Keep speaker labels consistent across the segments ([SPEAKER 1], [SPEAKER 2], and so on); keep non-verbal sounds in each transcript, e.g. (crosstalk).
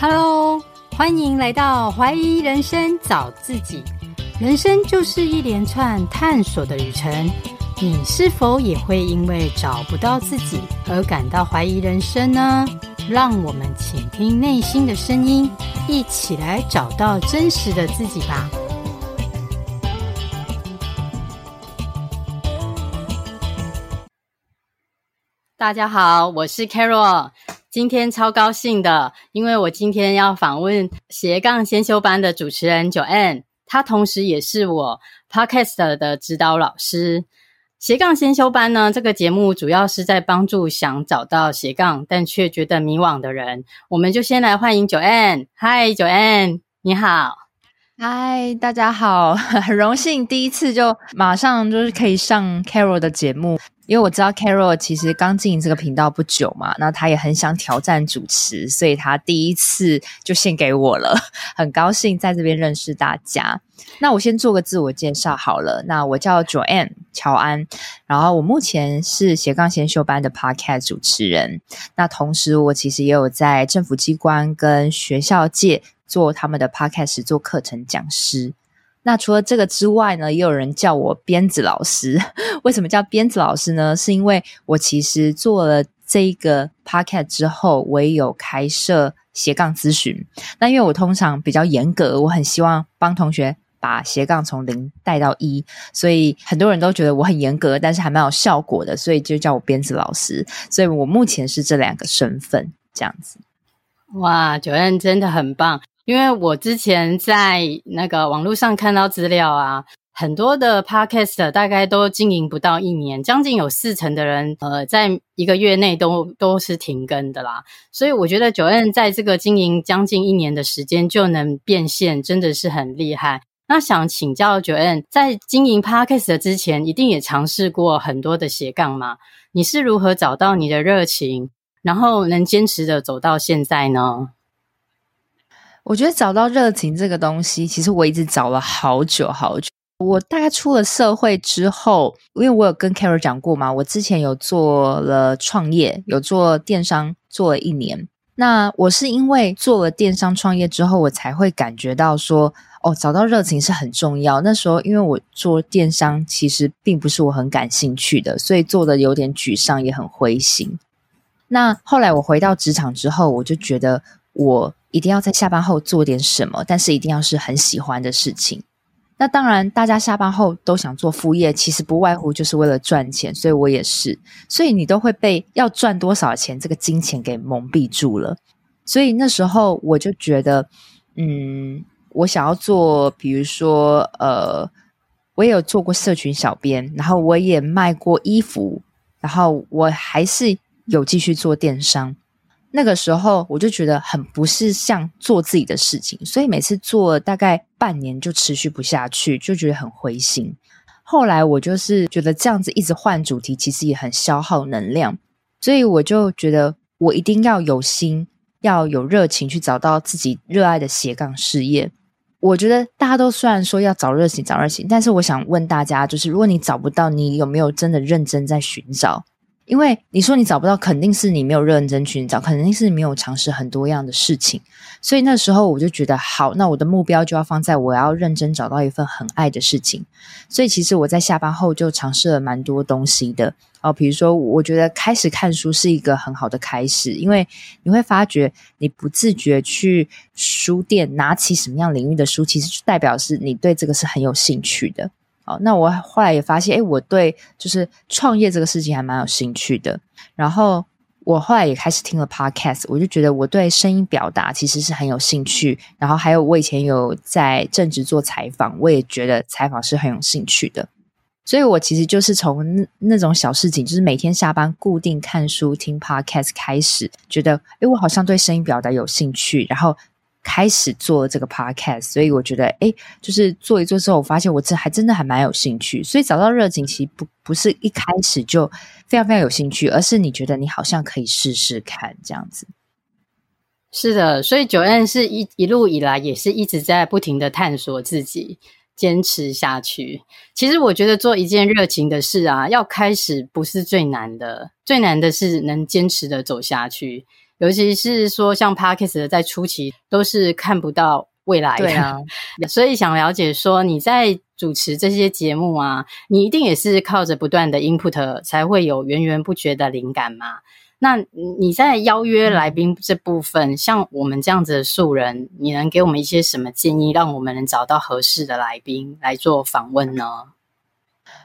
[SPEAKER 1] Hello，欢迎来到怀疑人生找自己。人生就是一连串探索的旅程，你是否也会因为找不到自己而感到怀疑人生呢？让我们倾听内心的声音，一起来找到真实的自己吧。大家好，我是 Carol。今天超高兴的，因为我今天要访问斜杠先修班的主持人 Joanne，她同时也是我 Podcast 的指导老师。斜杠先修班呢，这个节目主要是在帮助想找到斜杠但却觉得迷惘的人。我们就先来欢迎 Joanne。Hi Joanne，你好。
[SPEAKER 2] 嗨大家好，很荣幸第一次就马上就是可以上 Carol 的节目。因为我知道 Carol 其实刚进这个频道不久嘛，那他也很想挑战主持，所以他第一次就献给我了，很高兴在这边认识大家。那我先做个自我介绍好了，那我叫 Joanne 乔安，然后我目前是斜杠先修班的 Podcast 主持人，那同时我其实也有在政府机关跟学校界做他们的 Podcast 做课程讲师。那除了这个之外呢，也有人叫我鞭子老师。(laughs) 为什么叫鞭子老师呢？是因为我其实做了这一个 podcast 之后，我也有开设斜杠咨询。那因为我通常比较严格，我很希望帮同学把斜杠从零带到一，所以很多人都觉得我很严格，但是还蛮有效果的，所以就叫我鞭子老师。所以我目前是这两个身份，这样子。
[SPEAKER 1] 哇九燕真的很棒。因为我之前在那个网络上看到资料啊，很多的 podcast 大概都经营不到一年，将近有四成的人，呃，在一个月内都都是停更的啦。所以我觉得 Joanne 在这个经营将近一年的时间就能变现，真的是很厉害。那想请教 Joanne，在经营 podcast 之前，一定也尝试过很多的斜杠吗？你是如何找到你的热情，然后能坚持的走到现在呢？
[SPEAKER 2] 我觉得找到热情这个东西，其实我一直找了好久好久。我大概出了社会之后，因为我有跟 Carol 讲过嘛，我之前有做了创业，有做电商做了一年。那我是因为做了电商创业之后，我才会感觉到说，哦，找到热情是很重要。那时候因为我做电商其实并不是我很感兴趣的，所以做的有点沮丧，也很灰心。那后来我回到职场之后，我就觉得我。一定要在下班后做点什么，但是一定要是很喜欢的事情。那当然，大家下班后都想做副业，其实不外乎就是为了赚钱，所以我也是。所以你都会被要赚多少钱这个金钱给蒙蔽住了。所以那时候我就觉得，嗯，我想要做，比如说，呃，我也有做过社群小编，然后我也卖过衣服，然后我还是有继续做电商。那个时候我就觉得很不是像做自己的事情，所以每次做大概半年就持续不下去，就觉得很灰心。后来我就是觉得这样子一直换主题，其实也很消耗能量，所以我就觉得我一定要有心，要有热情去找到自己热爱的斜杠事业。我觉得大家都虽然说要找热情，找热情，但是我想问大家，就是如果你找不到，你有没有真的认真在寻找？因为你说你找不到，肯定是你没有认真寻找，肯定是没有尝试很多样的事情。所以那时候我就觉得，好，那我的目标就要放在我要认真找到一份很爱的事情。所以其实我在下班后就尝试了蛮多东西的哦，比如说，我觉得开始看书是一个很好的开始，因为你会发觉你不自觉去书店拿起什么样领域的书，其实就代表是你对这个是很有兴趣的。好，那我后来也发现，诶，我对就是创业这个事情还蛮有兴趣的。然后我后来也开始听了 podcast，我就觉得我对声音表达其实是很有兴趣。然后还有我以前有在正职做采访，我也觉得采访是很有兴趣的。所以我其实就是从那那种小事情，就是每天下班固定看书、听 podcast 开始，觉得诶，我好像对声音表达有兴趣，然后。开始做这个 podcast，所以我觉得，诶，就是做一做之后，我发现我这还真的还蛮有兴趣。所以找到热情，其实不不是一开始就非常非常有兴趣，而是你觉得你好像可以试试看这样子。
[SPEAKER 1] 是的，所以九恩是一一路以来也是一直在不停的探索自己，坚持下去。其实我觉得做一件热情的事啊，要开始不是最难的，最难的是能坚持的走下去。尤其是说像的在初期都是看不到未来的，(laughs) 所以想了解说你在主持这些节目啊，你一定也是靠着不断的 input 才会有源源不绝的灵感嘛。那你在邀约来宾这部分，嗯、像我们这样子的素人，你能给我们一些什么建议，让我们能找到合适的来宾来做访问呢？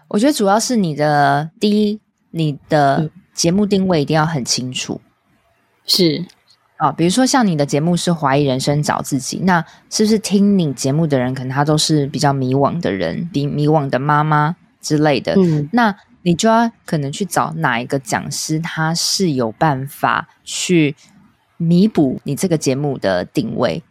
[SPEAKER 2] 我觉得主要是你的第一，你的节目定位一定要很清楚。
[SPEAKER 1] 是
[SPEAKER 2] 啊，比如说像你的节目是怀疑人生找自己，那是不是听你节目的人可能他都是比较迷惘的人，比迷惘的妈妈之类的？嗯，那你就要可能去找哪一个讲师，他是有办法去弥补你这个节目的定位。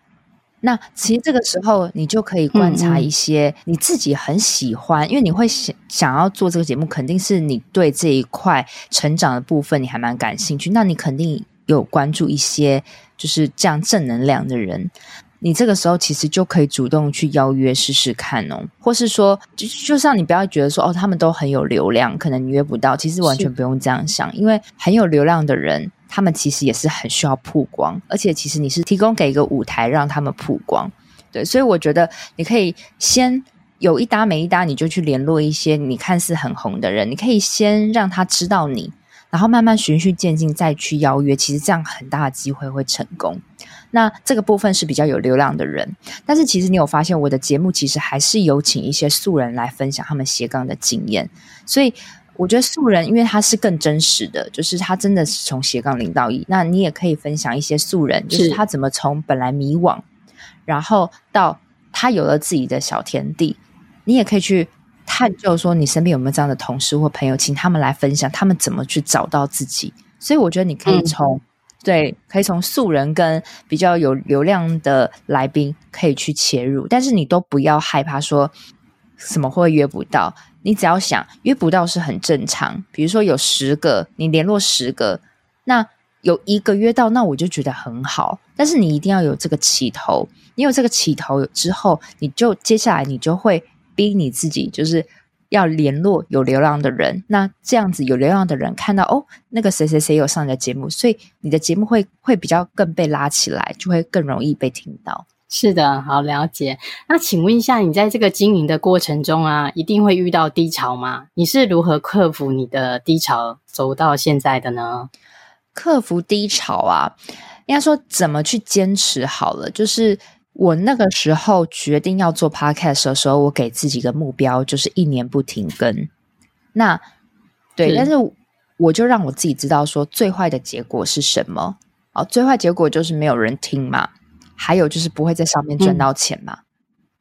[SPEAKER 2] 那其实这个时候，你就可以观察一些你自己很喜欢，嗯嗯，因为你会想想要做这个节目，肯定是你对这一块成长的部分你还蛮感兴趣。那你肯定有关注一些就是这样正能量的人，你这个时候其实就可以主动去邀约试试看哦，或是说，就就像你不要觉得说哦，他们都很有流量，可能你约不到，其实完全不用这样想，因为很有流量的人。他们其实也是很需要曝光，而且其实你是提供给一个舞台让他们曝光，对，所以我觉得你可以先有一搭没一搭，你就去联络一些你看似很红的人，你可以先让他知道你，然后慢慢循序渐进再去邀约，其实这样很大的机会会成功。那这个部分是比较有流量的人，但是其实你有发现我的节目其实还是有请一些素人来分享他们斜杠的经验，所以。我觉得素人，因为他是更真实的，就是他真的是从斜杠零到一。那你也可以分享一些素人，就是他怎么从本来迷惘，然后到他有了自己的小天地。你也可以去探究说，你身边有没有这样的同事或朋友，请他们来分享他们怎么去找到自己。所以我觉得你可以从、嗯、对，可以从素人跟比较有流量的来宾可以去切入，但是你都不要害怕说什么会约不到。你只要想约不到是很正常，比如说有十个，你联络十个，那有一个约到，那我就觉得很好。但是你一定要有这个起头，你有这个起头之后，你就接下来你就会逼你自己，就是要联络有流量的人。那这样子有流量的人看到哦，那个谁谁谁有上你的节目，所以你的节目会会比较更被拉起来，就会更容易被听到。
[SPEAKER 1] 是的，好了解。那请问一下，你在这个经营的过程中啊，一定会遇到低潮吗？你是如何克服你的低潮，走到现在的呢？
[SPEAKER 2] 克服低潮啊，应该说怎么去坚持好了。就是我那个时候决定要做 podcast 的时候，我给自己的目标，就是一年不停更。那对，是但是我就让我自己知道说，最坏的结果是什么？哦，最坏结果就是没有人听嘛。还有就是不会在上面赚到钱嘛？嗯、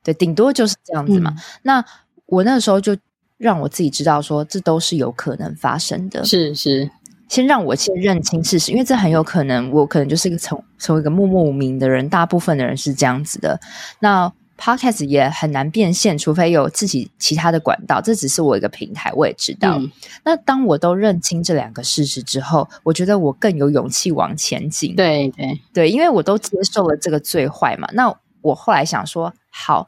[SPEAKER 2] 对，顶多就是这样子嘛。嗯、那我那个时候就让我自己知道说，这都是有可能发生的。
[SPEAKER 1] 是是，
[SPEAKER 2] 先让我先认清事实，因为这很有可能，我可能就是一个成成为一个默默无名的人。大部分的人是这样子的。那 Podcast 也很难变现，除非有自己其他的管道。这只是我一个平台，我也知道。嗯、那当我都认清这两个事实之后，我觉得我更有勇气往前进。
[SPEAKER 1] 对对
[SPEAKER 2] 对，因为我都接受了这个最坏嘛。那我后来想说，好，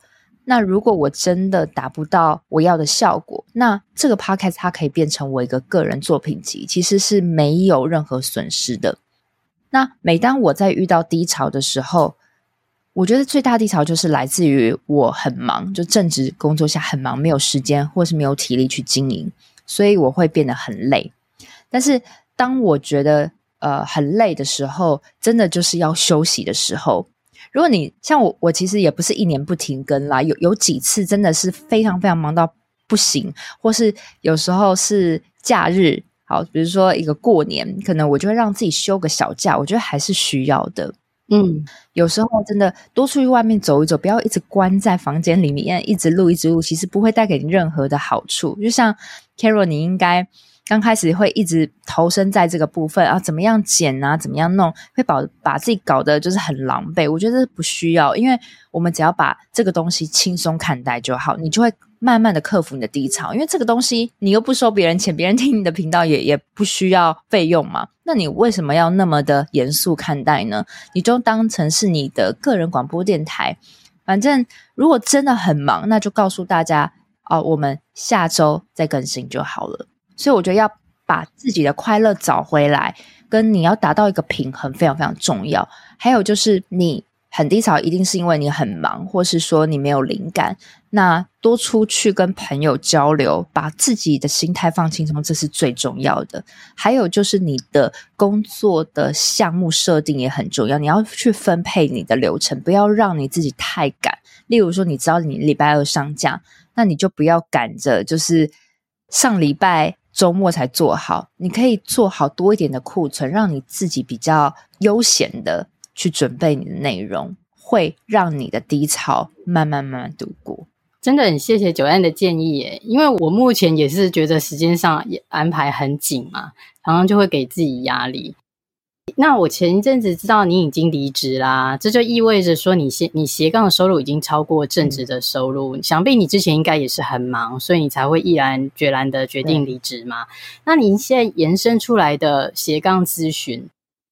[SPEAKER 2] 那如果我真的达不到我要的效果，那这个 Podcast 它可以变成我一个个人作品集，其实是没有任何损失的。那每当我在遇到低潮的时候，我觉得最大低潮就是来自于我很忙，就正职工作下很忙，没有时间或是没有体力去经营，所以我会变得很累。但是当我觉得呃很累的时候，真的就是要休息的时候。如果你像我，我其实也不是一年不停更啦，有有几次真的是非常非常忙到不行，或是有时候是假日，好，比如说一个过年，可能我就会让自己休个小假，我觉得还是需要的。嗯，有时候真的多出去外面走一走，不要一直关在房间里面，一直录一直录，其实不会带给你任何的好处。就像 Carol，你应该刚开始会一直投身在这个部分啊，怎么样剪啊，怎么样弄，会把把自己搞得就是很狼狈。我觉得不需要，因为我们只要把这个东西轻松看待就好，你就会。慢慢的克服你的低潮，因为这个东西你又不收别人钱，别人听你的频道也也不需要费用嘛。那你为什么要那么的严肃看待呢？你就当成是你的个人广播电台。反正如果真的很忙，那就告诉大家哦，我们下周再更新就好了。所以我觉得要把自己的快乐找回来，跟你要达到一个平衡非常非常重要。还有就是你。很低潮，一定是因为你很忙，或是说你没有灵感。那多出去跟朋友交流，把自己的心态放轻松，这是最重要的。还有就是你的工作的项目设定也很重要，你要去分配你的流程，不要让你自己太赶。例如说，你知道你礼拜二上架，那你就不要赶着，就是上礼拜周末才做好。你可以做好多一点的库存，让你自己比较悠闲的。去准备你的内容，会让你的低潮慢慢慢慢度过。
[SPEAKER 1] 真的很谢谢九安的建议耶，因为我目前也是觉得时间上也安排很紧嘛，常常就会给自己压力。那我前一阵子知道你已经离职啦，这就意味着说你斜你斜杠的收入已经超过正职的收入。嗯、想必你之前应该也是很忙，所以你才会毅然决然的决定离职嘛。那您现在延伸出来的斜杠咨询。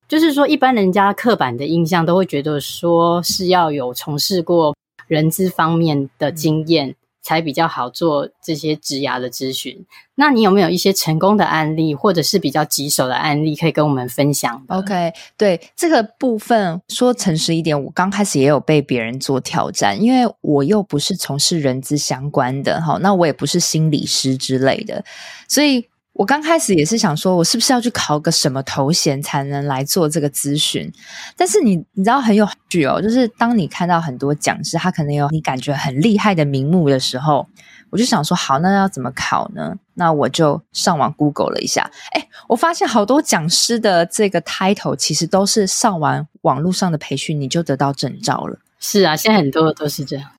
[SPEAKER 1] 就是说，一般人家刻板的印象都会觉得说是要有从事过人资方面的经验，才比较好做这些职涯的咨询。那你有没有一些成功的案例，或者是比较棘手的案例可以跟我们分享
[SPEAKER 2] ？OK，对这个部分说诚实一点，我刚开始也有被别人做挑战，因为我又不是从事人资相关的，哈，那我也不是心理师之类的，所以。我刚开始也是想说，我是不是要去考个什么头衔才能来做这个咨询？但是你你知道很有趣哦，就是当你看到很多讲师，他可能有你感觉很厉害的名目的时候，我就想说，好，那要怎么考呢？那我就上网 Google 了一下，诶，我发现好多讲师的这个 title 其实都是上完网络上的培训，你就得到证照了。
[SPEAKER 1] 是啊，现在很多都是这样。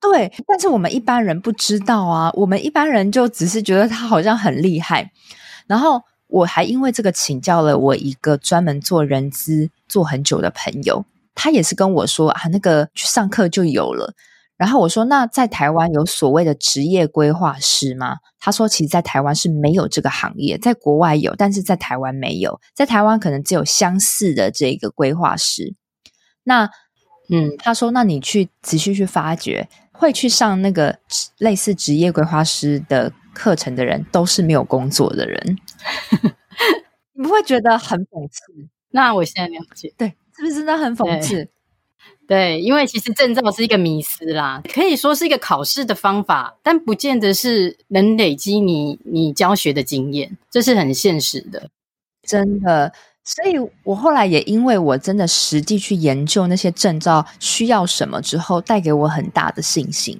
[SPEAKER 2] 对，但是我们一般人不知道啊，我们一般人就只是觉得他好像很厉害。然后我还因为这个请教了我一个专门做人资做很久的朋友，他也是跟我说啊，那个去上课就有了。然后我说，那在台湾有所谓的职业规划师吗？他说，其实，在台湾是没有这个行业，在国外有，但是在台湾没有。在台湾可能只有相似的这个规划师。那嗯，他说，那你去仔细去发掘。会去上那个类似职业规划师的课程的人，都是没有工作的人。(laughs) 你不会觉得很讽刺？
[SPEAKER 1] 那我现在了解，
[SPEAKER 2] 对，是不是真的很讽刺？
[SPEAKER 1] 对，(laughs) 对，因为其实证照是一个迷思啦，可以说是一个考试的方法，但不见得是能累积你你教学的经验，这是很现实的，
[SPEAKER 2] 真的。所以我后来也因为我真的实地去研究那些证照需要什么之后，带给我很大的信心。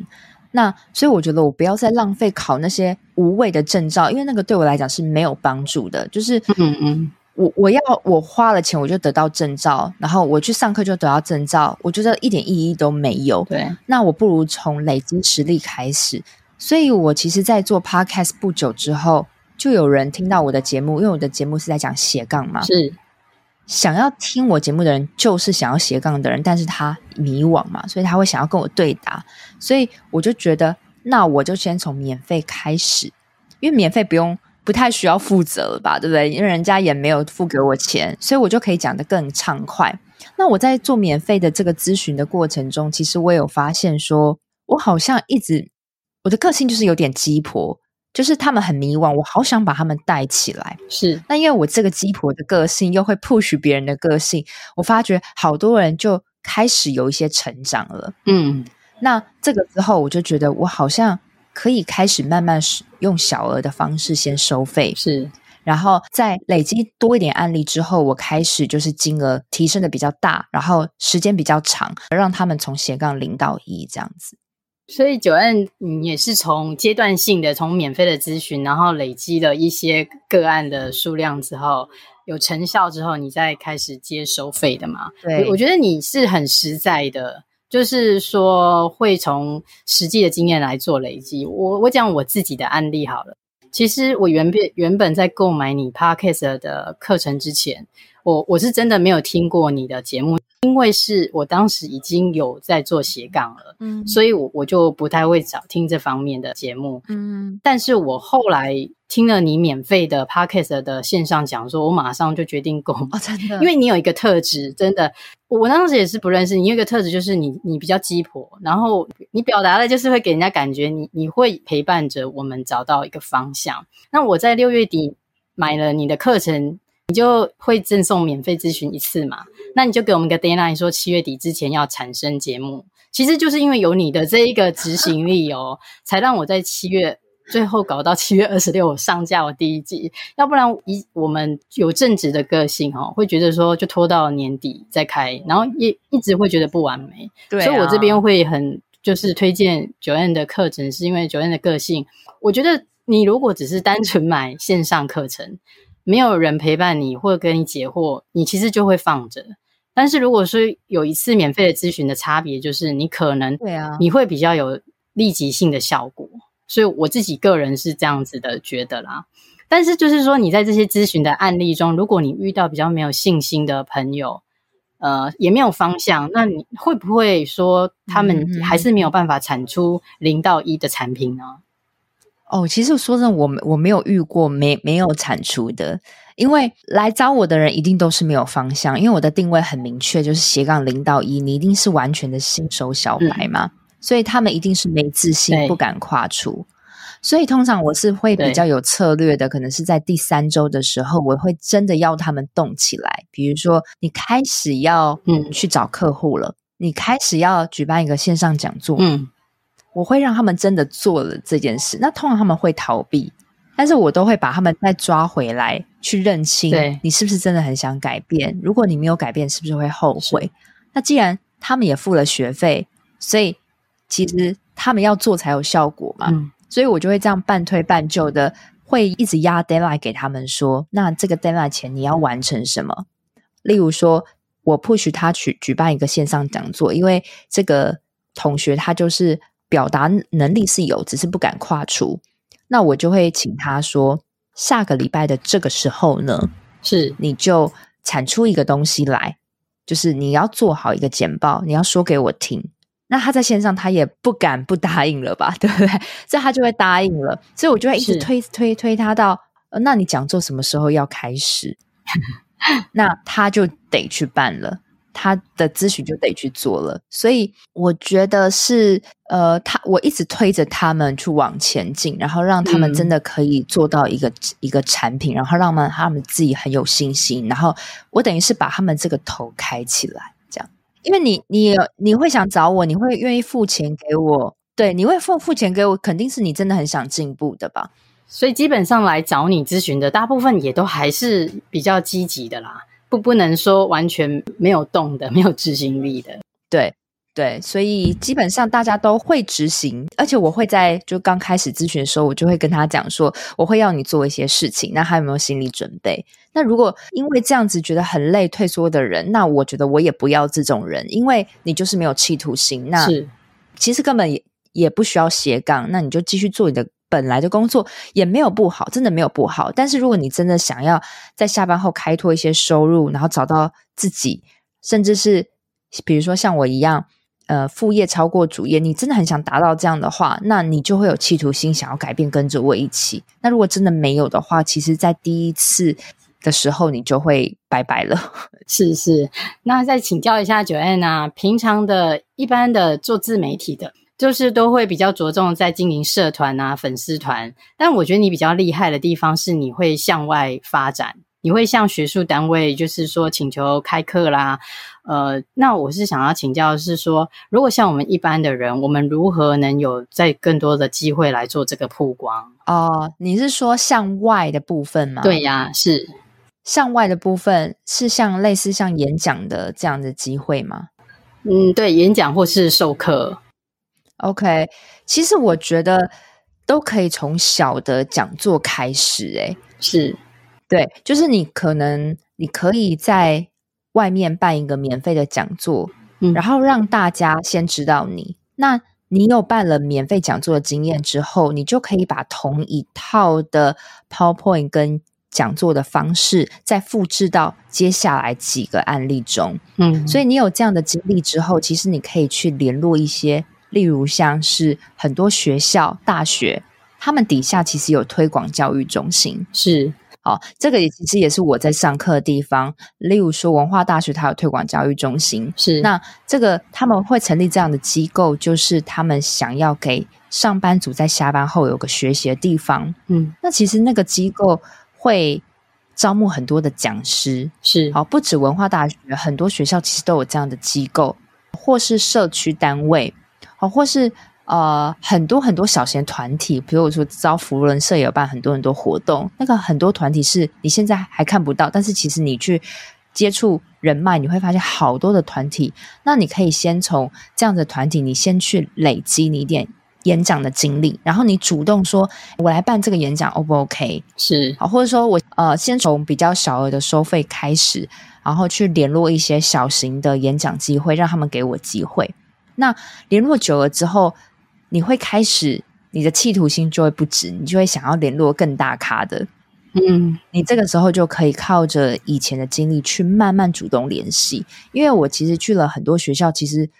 [SPEAKER 2] 那所以我觉得我不要再浪费考那些无谓的证照，因为那个对我来讲是没有帮助的。就是嗯嗯，我我要我花了钱我就得到证照，然后我去上课就得到证照，我觉得一点意义都没有。
[SPEAKER 1] 对，
[SPEAKER 2] 那我不如从累积实力开始。所以我其实，在做 Podcast 不久之后。就有人听到我的节目，因为我的节目是在讲斜杠嘛，
[SPEAKER 1] 是
[SPEAKER 2] 想要听我节目的人，就是想要斜杠的人，但是他迷惘嘛，所以他会想要跟我对答，所以我就觉得，那我就先从免费开始，因为免费不用不太需要负责了吧，对不对？因为人家也没有付给我钱，所以我就可以讲的更畅快。那我在做免费的这个咨询的过程中，其实我有发现说，我好像一直我的个性就是有点鸡婆。就是他们很迷惘，我好想把他们带起来。
[SPEAKER 1] 是，
[SPEAKER 2] 那因为我这个鸡婆的个性，又会 push 别人的个性，我发觉好多人就开始有一些成长了。
[SPEAKER 1] 嗯，
[SPEAKER 2] 那这个之后，我就觉得我好像可以开始慢慢用小额的方式先收费，
[SPEAKER 1] 是，
[SPEAKER 2] 然后在累积多一点案例之后，我开始就是金额提升的比较大，然后时间比较长，让他们从斜杠零到一这样子。
[SPEAKER 1] 所以，Joanne，你也是从阶段性的从免费的咨询，然后累积了一些个案的数量之后，有成效之后，你再开始接收费的嘛？
[SPEAKER 2] 对，
[SPEAKER 1] 我，我觉得你是很实在的，就是说会从实际的经验来做累积。我我讲我自己的案例好了，其实我原本原本在购买你 Podcast 的课程之前，我我是真的没有听过你的节目。因为是我当时已经有在做斜杠了，嗯，所以我我就不太会找听这方面的节目，嗯，但是我后来听了你免费的 Podcast 的线上讲座，我马上就决定购买，
[SPEAKER 2] 哦，真的，
[SPEAKER 1] 因为你有一个特质，真的，我当时也是不认识你，有一个特质就是你你比较鸡婆，然后你表达的就是会给人家感觉你你会陪伴着我们找到一个方向。那我在六月底。买了你的课程，你就会赠送免费咨询一次嘛。那你就给我们个 deadline，说七月底之前要产生节目。其实就是因为有你的这一个执行力哦，(laughs) 才让我在七月最后搞到七月二十六我上架我第一季。要不然以我们有正直的个性哦，会觉得说就拖到年底再开，然后一一直会觉得不完美。对啊，所以我这边会很。就是推荐 Joanne 的课程，是因为 Joanne 的个性。我觉得你如果只是单纯买线上课程，没有人陪伴你或者跟你解惑，你其实就会放着。但是如果说有一次免费的咨询的差别，就是你可能对啊，你会比较有立即性的效果。所以我自己个人是这样子的觉得啦。但是就是说你在这些咨询的案例中，如果你遇到比较没有信心的朋友，呃，也没有方向。那你会不会说他们还是没有办法产出零到一的产品呢？
[SPEAKER 2] 哦，其实说真的，我我没有遇过没没有产出的，因为来找我的人一定都是没有方向，因为我的定位很明确，就是斜杠零到一，你一定是完全的新手小白嘛，嗯、所以他们一定是没自信，不敢跨出。所以通常我是会比较有策略的，可能是在第三周的时候，我会真的要他们动起来。比如说，你开始要嗯。去找客户了，嗯、你开始要举办一个线上讲座，嗯，我会让他们真的做了这件事。那通常他们会逃避，但是我都会把他们再抓回来，去认清，对，你是不是真的很想改变？如果你没有改变，是不是会后悔？那既然他们也付了学费，所以其实他们要做才有效果嘛。嗯所以我就会这样半推半就的，会一直压 deadline 给他们说，那这个 deadline 前你要完成什么？例如说，我 push 他去举办一个线上讲座，因为这个同学他就是表达能力是有，只是不敢跨出。那我就会请他说，下个礼拜的这个时候呢，是你就产出一个东西来，就是你要做好一个简报，你要说给我听。那他在线上，他也不敢不答应了吧，(laughs) 对不对？所以他就会答应了。所以我就会一直推推推他到，呃，那你讲座什么时候要开始？(laughs) 那他就得去办了，他的咨询就得去做了。所以我觉得是，呃，他我一直推着他们去往前进，然后让他们真的可以做到一个、嗯、一个产品，然后让他们他们自己很有信心。然后我等于是把他们这个头开起来。这样因为你你你会想找我，你会愿意付钱给我，对，你会付付钱给我，肯定是你真的很想进步的吧？
[SPEAKER 1] 所以基本上来找你咨询的大部分也都还是比较积极的啦，不不能说完全没有动的，没有执行力的，
[SPEAKER 2] 对。对，所以基本上大家都会执行，而且我会在就刚开始咨询的时候，我就会跟他讲说，我会要你做一些事情，那他有没有心理准备？那如果因为这样子觉得很累退缩的人，那我觉得我也不要这种人，因为你就是没有企图心。那是其实根本也也不需要斜杠，那你就继续做你的本来的工作，也没有不好，真的没有不好。但是如果你真的想要在下班后开拓一些收入，然后找到自己，甚至是比如说像我一样。呃，副业超过主业，你真的很想达到这样的话，那你就会有企图心，想要改变，跟着我一起。那如果真的没有的话，其实，在第一次的时候，你就会拜拜了。(laughs)
[SPEAKER 1] 是是，那再请教一下 Joanne 啊，平常的一般的做自媒体的，就是都会比较着重在经营社团啊、粉丝团。但我觉得你比较厉害的地方是，你会向外发展。你会向学术单位，就是说请求开课啦，呃，那我是想要请教，是说如果像我们一般的人，我们如何能有在更多的机会来做这个曝光？
[SPEAKER 2] 哦，你是说向外的部分吗？
[SPEAKER 1] 对呀，是
[SPEAKER 2] 向外的部分，是像类似像演讲的这样的机会吗？
[SPEAKER 1] 嗯，对，演讲或是授课。
[SPEAKER 2] OK，其实我觉得都可以从小的讲座开始，诶，
[SPEAKER 1] 是。
[SPEAKER 2] 对，就是你可能你可以在外面办一个免费的讲座，嗯，然后让大家先知道你。那你有办了免费讲座的经验之后，你就可以把同一套的 PowerPoint 跟讲座的方式再复制到接下来几个案例中。嗯，所以你有这样的经历之后，其实你可以去联络一些，例如像是很多学校、大学，他们底下其实有推广教育中心，
[SPEAKER 1] 是。
[SPEAKER 2] 哦，这个也其实也是我在上课的地方。例如说，文化大学它有推广教育中心，是。那这个他们会成立这样的机构，就是他们想要给上班族在下班后有个学习的地方。嗯，那其实那个机构会招募很多的讲师，
[SPEAKER 1] 是。
[SPEAKER 2] 哦，不止文化大学，很多学校其实都有这样的机构，或是社区单位，好，或是呃很多很多小型团体，比如说招福人社也有办很多很多活动，那个很多团体是你现在还看不到，但是其实你去接触人脉，你会发现好多的团体，那你可以先从这样的团体，你先去累积你一点。演讲的经历，然后你主动说：“我来办这个演讲，O 不 OK？”
[SPEAKER 1] 是
[SPEAKER 2] 好，或者说我呃，先从比较小额的收费开始，然后去联络一些小型的演讲机会，让他们给我机会。那联络久了之后，你会开始你的企图心就会不止，你就会想要联络更大咖的。
[SPEAKER 1] 嗯，
[SPEAKER 2] 你这个时候就可以靠着以前的经历去慢慢主动联系。因为我其实去了很多学校，其实。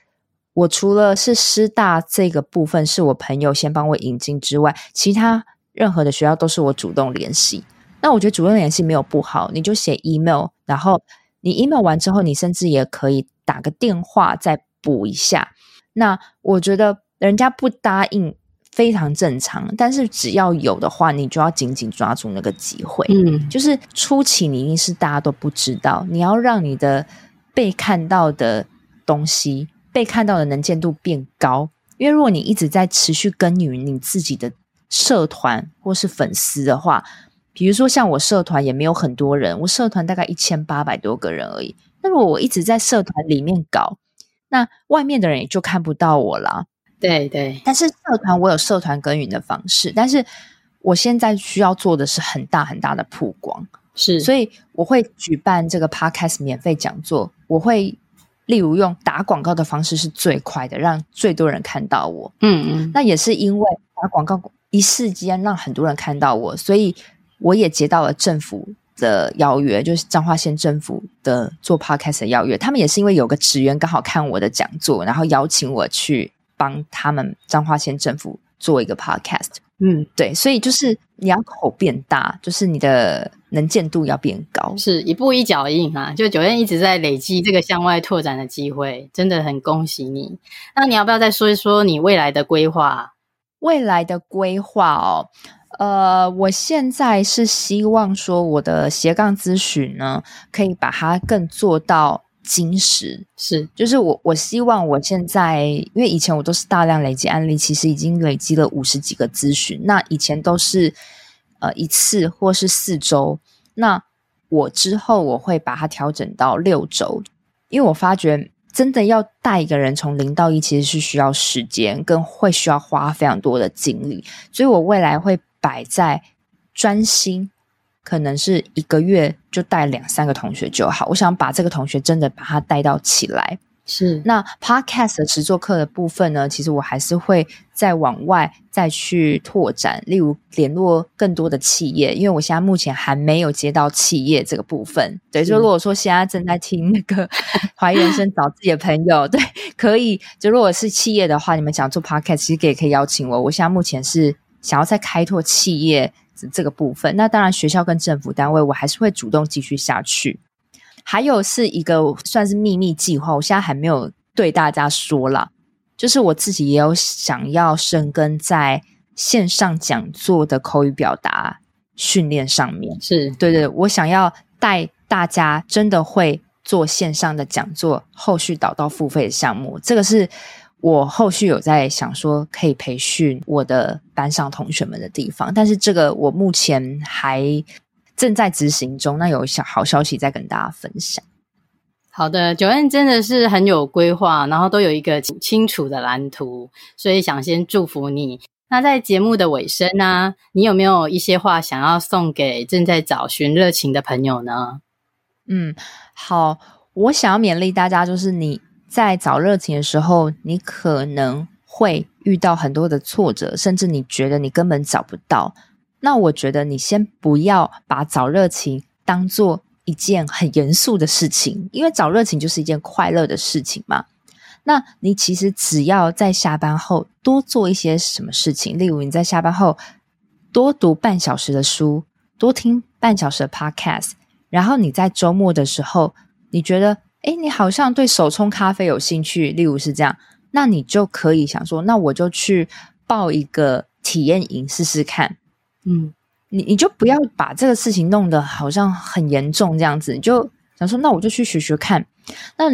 [SPEAKER 2] 我除了是师大这个部分是我朋友先帮我引进之外，其他任何的学校都是我主动联系。那我觉得主动联系没有不好，你就写 email，然后你 email 完之后，你甚至也可以打个电话再补一下。那我觉得人家不答应非常正常，但是只要有的话，你就要紧紧抓住那个机会。
[SPEAKER 1] 嗯，
[SPEAKER 2] 就是初期你一定是大家都不知道，你要让你的被看到的东西。被看到的能见度变高，因为如果你一直在持续耕耘你自己的社团或是粉丝的话，比如说像我社团也没有很多人，我社团大概一千八百多个人而已。那如果我一直在社团里面搞，那外面的人也就看不到我啦。
[SPEAKER 1] 对对，
[SPEAKER 2] 但是社团我有社团耕耘的方式，但是我现在需要做的是很大很大的曝光，
[SPEAKER 1] 是，
[SPEAKER 2] 所以我会举办这个 Podcast 免费讲座，我会。例如用打广告的方式是最快的，让最多人看到我。
[SPEAKER 1] 嗯嗯，
[SPEAKER 2] 那也是因为打广告一时间让很多人看到我，所以我也接到了政府的邀约，就是彰化县政府的做 podcast 的邀约。他们也是因为有个职员刚好看我的讲座，然后邀请我去帮他们彰化县政府做一个 podcast。
[SPEAKER 1] 嗯，
[SPEAKER 2] 对，所以就是你要口变大，就是你的能见度要变高，
[SPEAKER 1] 是一步一脚印啊。就 Joanne 一直在累积这个向外拓展的机会，真的很恭喜你。那你要不要再说一说你未来的规划？
[SPEAKER 2] 未来的规划哦，呃，我现在是希望说我的斜杠咨询呢，可以把它更做到。金石
[SPEAKER 1] 是，
[SPEAKER 2] 就是我，我希望我现在，因为以前我都是大量累积案例，其实已经累积了五十几个咨询。那以前都是呃一次或是四周，那我之后我会把它调整到六周，因为我发觉真的要带一个人从零到一，其实是需要时间，跟会需要花非常多的精力，所以我未来会摆在专心。可能是一个月就带两三个同学就好。我想把这个同学真的把他带到起来。
[SPEAKER 1] 是
[SPEAKER 2] 那 Podcast 的实作课的部分呢？其实我还是会再往外再去拓展，例如联络更多的企业，因为我现在目前还没有接到企业这个部分。对，就如果说现在正在听那个 (laughs) 怀疑人生找自己的朋友，对，可以。就如果是企业的话，你们想做 Podcast，其实也可以邀请我。我现在目前是想要再开拓企业。这个部分，那当然学校跟政府单位，我还是会主动继续下去。还有是一个算是秘密计划，我现在还没有对大家说啦。就是我自己也有想要深耕在线上讲座的口语表达训练上面。
[SPEAKER 1] 是
[SPEAKER 2] 对对，我想要带大家真的会做线上的讲座，后续导到付费的项目。这个是。我后续有在想说可以培训我的班上同学们的地方，但是这个我目前还正在执行中。那有小好消息再跟大家分享。
[SPEAKER 1] 好的，Joanne 真的是很有规划，然后都有一个清楚的蓝图，所以想先祝福你。那在节目的尾声呢、啊，你有没有一些话想要送给正在找寻热情的朋友呢？
[SPEAKER 2] 嗯，好，我想要勉励大家，就是你。在找热情的时候，你可能会遇到很多的挫折，甚至你觉得你根本找不到。那我觉得你先不要把找热情当做一件很严肃的事情，因为找热情就是一件快乐的事情嘛。那你其实只要在下班后多做一些什么事情，例如你在下班后多读半小时的书，多听半小时的 podcast，然后你在周末的时候，你觉得。哎，你好像对手冲咖啡有兴趣，例如是这样，那你就可以想说，那我就去报一个体验营试试看。
[SPEAKER 1] 嗯，
[SPEAKER 2] 你你就不要把这个事情弄得好像很严重这样子，你就想说，那我就去学学看。那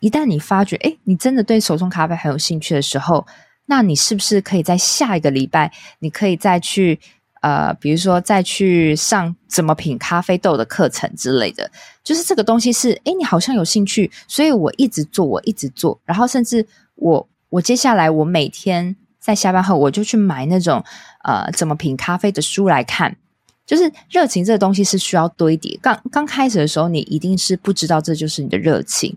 [SPEAKER 2] 一旦你发觉，诶，你真的对手冲咖啡很有兴趣的时候，那你是不是可以在下一个礼拜，你可以再去呃，比如说再去上怎么品咖啡豆的课程之类的？就是这个东西是，诶，你好像有兴趣，所以我一直做，我一直做，然后甚至我我接下来我每天。在下班后，我就去买那种呃怎么品咖啡的书来看。就是热情这个东西是需要堆叠。刚刚开始的时候，你一定是不知道这就是你的热情。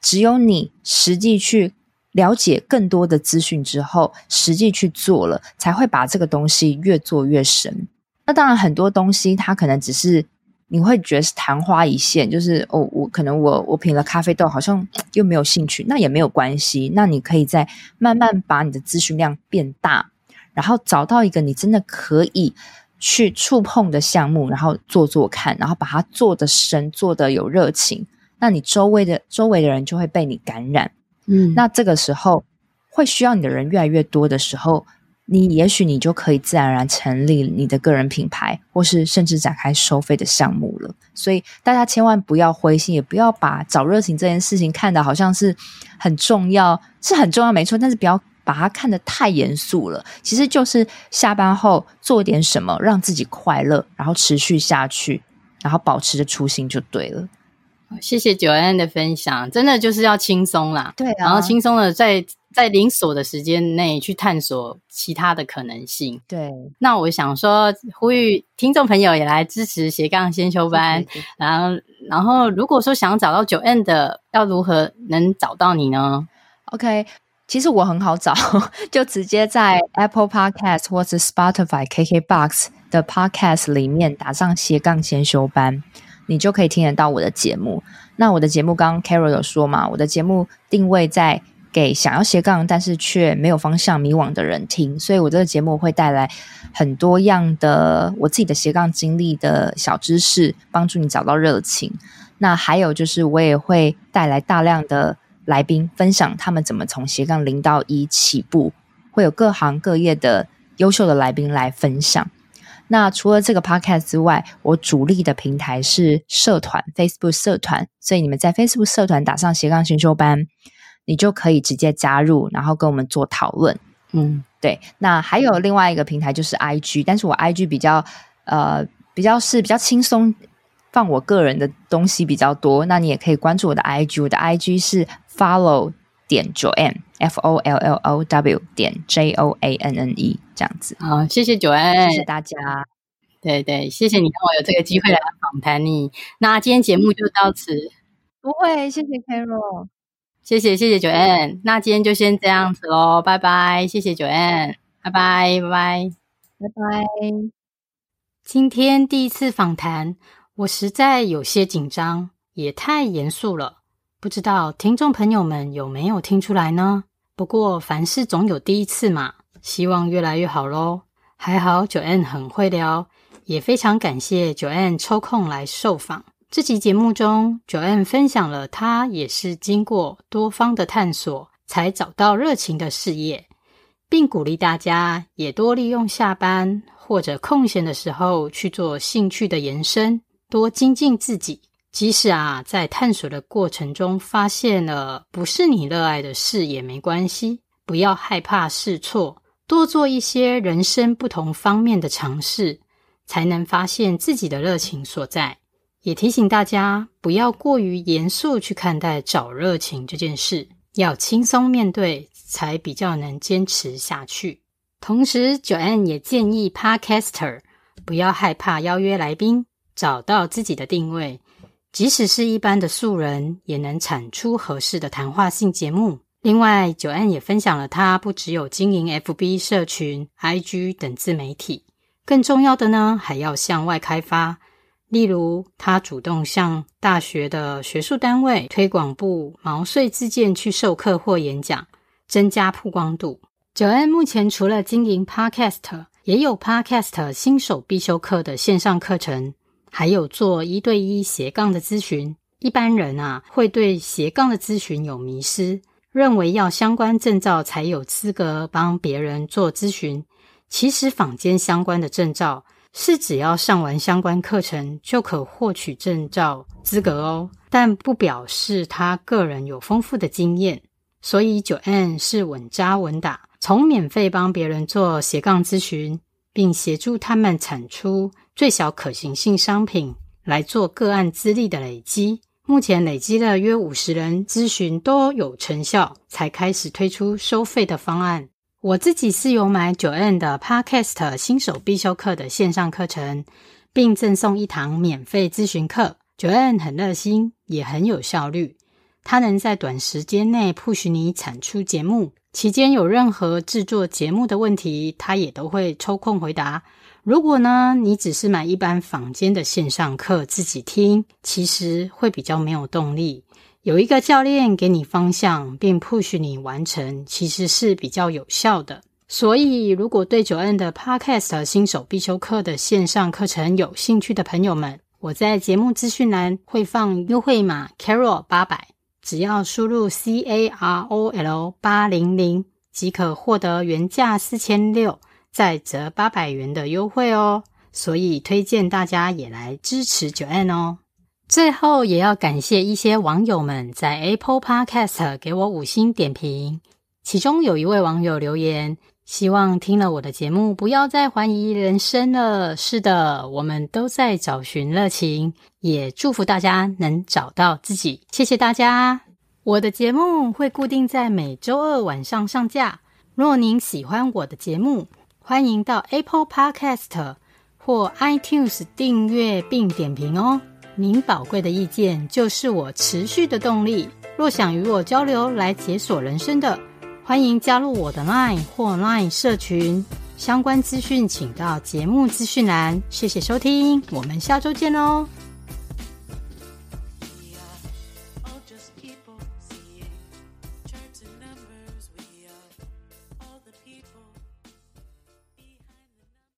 [SPEAKER 2] 只有你实际去了解更多的资讯之后，实际去做了，才会把这个东西越做越深。那当然，很多东西它可能只是。你会觉得是昙花一现，就是哦，我可能我我品了咖啡豆，好像又没有兴趣，那也没有关系。那你可以再慢慢把你的资讯量变大，然后找到一个你真的可以去触碰的项目，然后做做看，然后把它做得深，做得有热情。那你周围的周围的人就会被你感染，嗯，那这个时候会需要你的人越来越多的时候。你也许你就可以自然而然成立你的个人品牌，或是甚至展开收费的项目了。所以大家千万不要灰心，也不要把找热情这件事情看得好像是很重要，是很重要没错，但是不要把它看得太严肃了。其实就是下班后做点什么，让自己快乐，然后持续下去，然后保持着初心就对了。
[SPEAKER 3] 谢谢 Joanne 的分享，真的就是要轻松啦，
[SPEAKER 2] 对啊，
[SPEAKER 3] 然后轻松的在在零锁的时间内去探索其他的可能性。
[SPEAKER 2] 对，
[SPEAKER 3] 那我想说，呼吁听众朋友也来支持斜杠先修班。然后，然后如果说想找到 Joanne 的，要如何能找到你呢
[SPEAKER 2] ？OK，其实我很好找，就直接在 Apple Podcast 或是 Spotify、KKBox 的 Podcast 里面打上斜杠先修班。你就可以听得到我的节目。那我的节目刚刚 Carol 有说嘛，我的节目定位在给想要斜杠但是却没有方向、迷惘的人听，所以我这个节目会带来很多样的我自己的斜杠经历的小知识，帮助你找到热情。那还有就是我也会带来大量的来宾，分享他们怎么从斜杠零到一起步，会有各行各业的优秀的来宾来分享。那除了这个 podcast 之外，我主力的平台是社团 Facebook 社团，所以你们在 Facebook 社团打上斜杠先修班，你就可以直接加入，然后跟我们做讨论。嗯，对。那还有另外一个平台就是 IG，但是我 IG 比较呃比较是比较轻松，放我个人的东西比较多。那你也可以关注我的 IG，我的 IG 是 follow 点 Joanne F O L L O W 点 J O A N N E 这样子。
[SPEAKER 3] 好，谢谢 Joanne，
[SPEAKER 2] 谢谢大家。
[SPEAKER 3] 对对，谢谢你让我有这个机会来访谈你。那今天节目就到此。
[SPEAKER 2] 不会，谢谢 Carol，
[SPEAKER 3] 谢谢谢谢 Joanne。那今天就先这样子喽，拜拜，谢谢 Joanne，拜拜拜拜
[SPEAKER 2] 拜拜。
[SPEAKER 3] 今天第一次访谈，我实在有些紧张，也太严肃了。不知道听众朋友们有没有听出来呢？不过凡事总有第一次嘛，希望越来越好喽。还好 Joanne 很会聊，也非常感谢 Joanne 抽空来受访。这集节目中，Joanne 分享了她也是经过多方的探索才找到热情的事业，并鼓励大家也多利用下班或者空闲的时候去做兴趣的延伸，多精进自己。即使啊，在探索的过程中发现了不是你热爱的事也没关系，不要害怕试错，多做一些人生不同方面的尝试，才能发现自己的热情所在。也提醒大家，不要过于严肃去看待找热情这件事，要轻松面对，才比较能坚持下去。同时，Joanne 也建议 Podcaster 不要害怕邀约来宾，找到自己的定位。即使是一般的素人，也能产出合适的谈话性节目。另外，Joanne 也分享了他不只有经营 FB 社群、IG 等自媒体，更重要的呢，还要向外开发。例如，他主动向大学的学术单位、推广部毛遂自荐去授课或演讲，增加曝光度。Joanne 目前除了经营 Podcast，也有 Podcast 新手必修课的线上课程。还有做一对一斜杠的咨询，一般人啊会对斜杠的咨询有迷失，认为要相关证照才有资格帮别人做咨询。其实坊间相关的证照是只要上完相关课程就可获取证照资格哦，但不表示他个人有丰富的经验。所以九 N 是稳扎稳打，从免费帮别人做斜杠咨询，并协助他们产出最小可行性商品，来做个案资历的累积。目前累积了约五十人咨询都有成效，才开始推出收费的方案。我自己是有买 Joanne 的 Podcast 新手必修课的线上课程，并赠送一堂免费咨询课。Joanne 很热心，也很有效率。他能在短时间内 push 你产出节目，期间有任何制作节目的问题，他也都会抽空回答。如果呢，你只是买一般坊间的线上课自己听，其实会比较没有动力。有一个教练给你方向，并 push 你完成，其实是比较有效的。所以，如果对九 N 的 Podcast 新手必修课的线上课程有兴趣的朋友们，我在节目资讯栏会放优惠码 Carol 八百，只要输入 C A R O L 八零零即可获得原价四千六再折八百元的优惠哦。所以推荐大家也来支持九 N 哦。最后，也要感谢一些网友们在 Apple Podcast 给我五星点评。其中有一位网友留言，希望听了我的节目不要再怀疑人生了。是的，我们都在找寻热情，也祝福大家能找到自己。谢谢大家。我的节目会固定在每周二晚上上架。若您喜欢我的节目，欢迎到 Apple Podcast 或 iTunes 订阅并点评哦。您宝贵的意见就是我持续的动力。若想与我交流来解锁人生的，欢迎加入我的 Line 或 Line 社群。相关资讯请到节目资讯栏。谢谢收听，我们下周见哦。